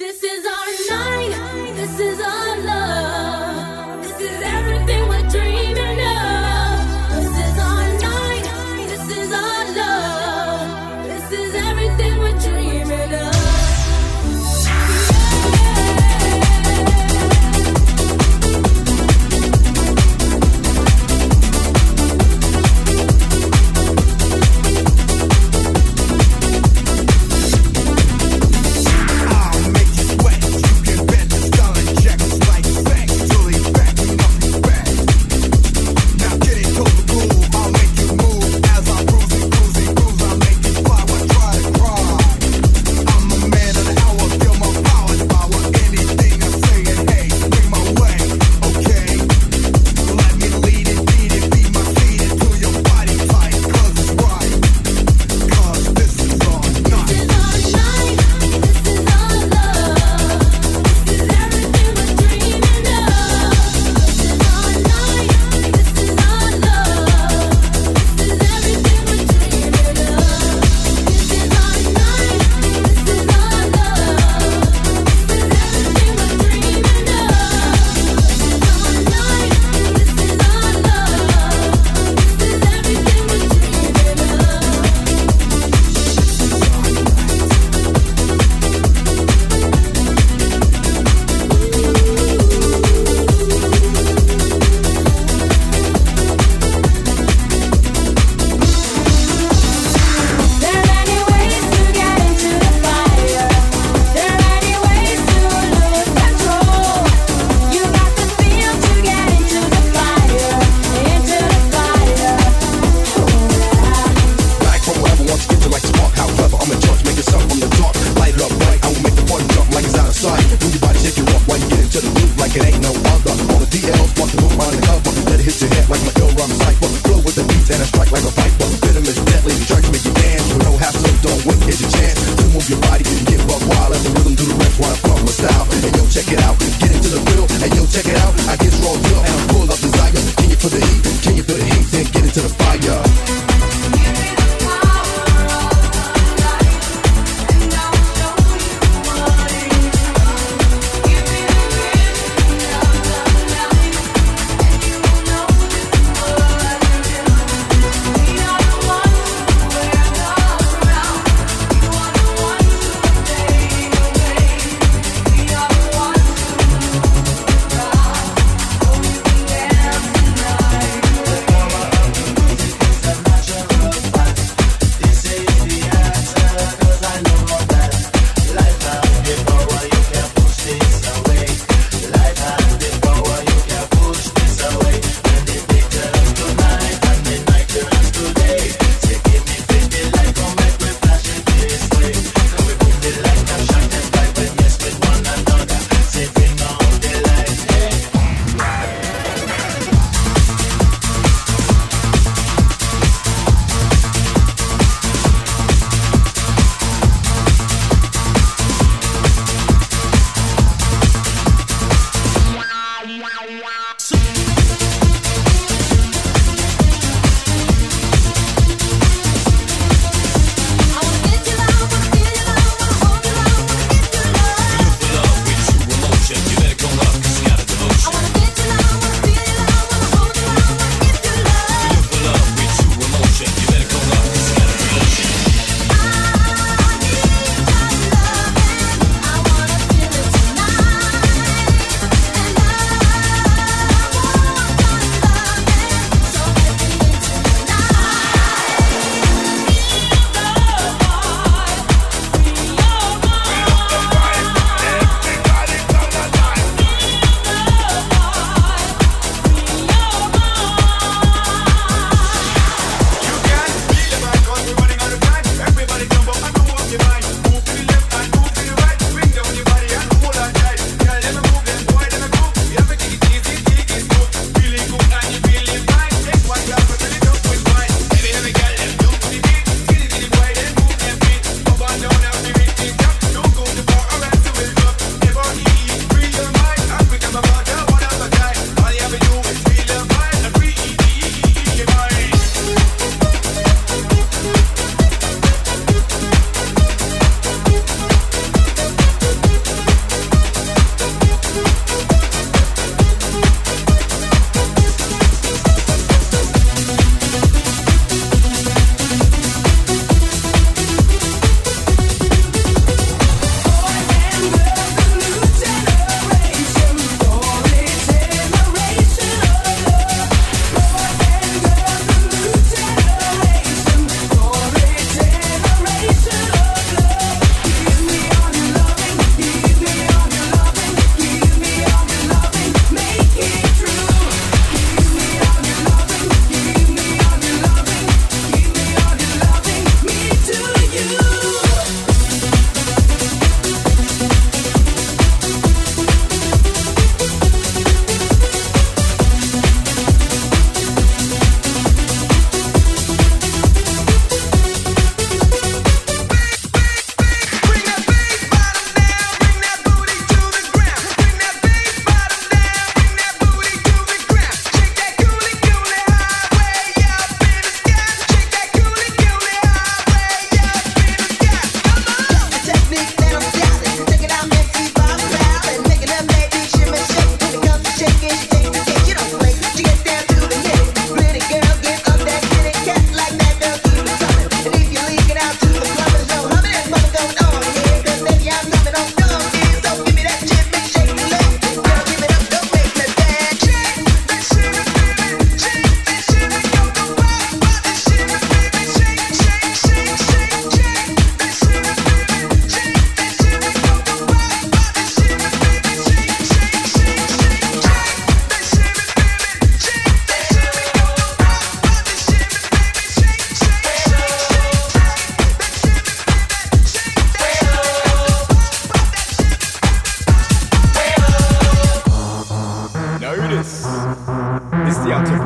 This is our night. This is our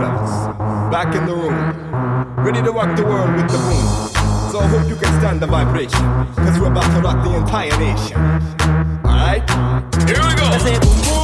Brothers. Back in the room. Ready to rock the world with the boom. So I hope you can stand the vibration. Cause we're about to rock the entire nation. Alright? Here we go.